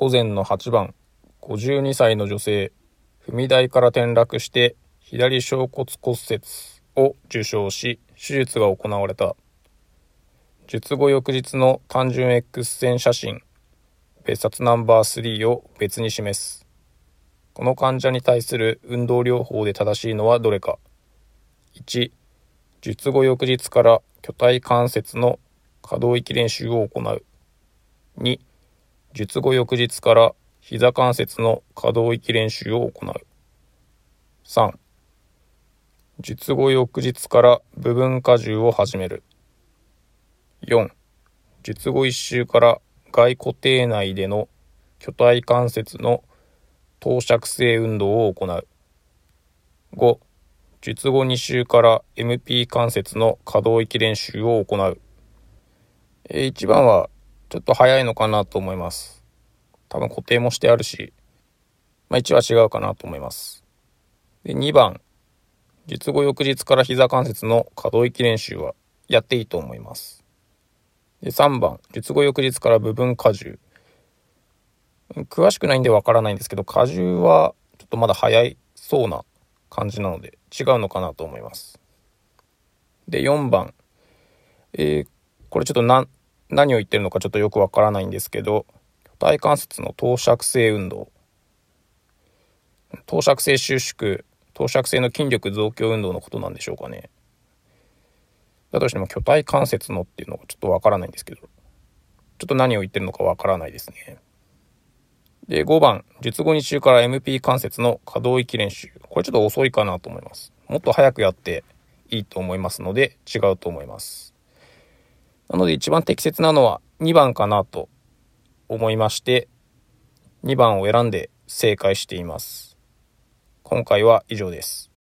午前の8番、52歳の女性、踏み台から転落して左小骨骨折を受傷し、手術が行われた。術後翌日の単純 X 線写真、別冊ナンバー3を別に示す。この患者に対する運動療法で正しいのはどれか。1、術後翌日から巨体関節の可動域練習を行う。2、術後翌日から膝関節の可動域練習を行う。3、術後翌日から部分荷重を始める。4、術後1週から外固定内での巨体関節の投尺性運動を行う。5、術後2週から MP 関節の可動域練習を行う。えー、1番はちょっと早いのかなと思います。多分固定もしてあるし、まあ1は違うかなと思います。で、2番、術後翌日から膝関節の可動域練習はやっていいと思います。で、3番、術後翌日から部分荷重。詳しくないんでわからないんですけど、荷重はちょっとまだ早いそうな感じなので違うのかなと思います。で、4番、えー、これちょっと何、何を言ってるのかちょっとよくわからないんですけど、巨体関節の投尺性運動。投尺性収縮投射性の筋力増強運動のことなんでしょうかね。だとしても巨体関節のっていうのがちょっとわからないんですけど、ちょっと何を言ってるのかわからないですね。で、5番、術後2週から MP 関節の可動域練習。これちょっと遅いかなと思います。もっと早くやっていいと思いますので、違うと思います。なので一番適切なのは2番かなと思いまして、2番を選んで正解しています。今回は以上です。